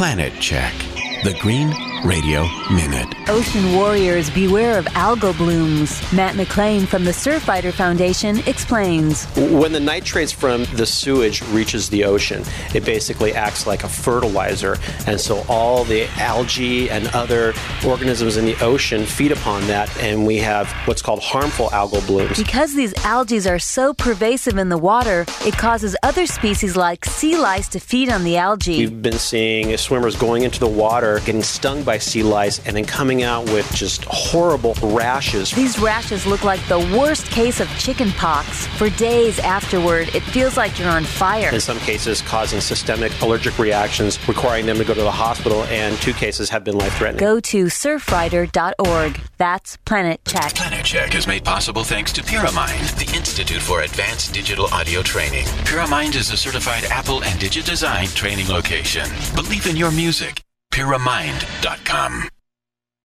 Planet Check, the Green Radio Minute. Ocean warriors beware of algal blooms. Matt McLean from the Surfrider Foundation explains. When the nitrates from the sewage reaches the ocean, it basically acts like a fertilizer, and so all the algae and other organisms in the ocean feed upon that, and we have what's called harmful algal blooms. Because these algae are so pervasive in the water, it causes other species like sea lice to feed on the algae. We've been seeing swimmers going into the water, getting stung by sea lice, and then coming out with just horrible rashes. These rashes look like the worst case of chicken pox. For days afterward, it feels like you're on fire. In some cases, causing systemic allergic reactions, requiring them to go to the hospital, and two cases have been life threatening. Go to surfrider.org. That's Planet Check. Planet Check is made possible thanks to Pyramind, the Institute for Advanced Digital Audio Training. Pyramind is a certified Apple and Digidesign training location. Believe in your music. Pyramind.com.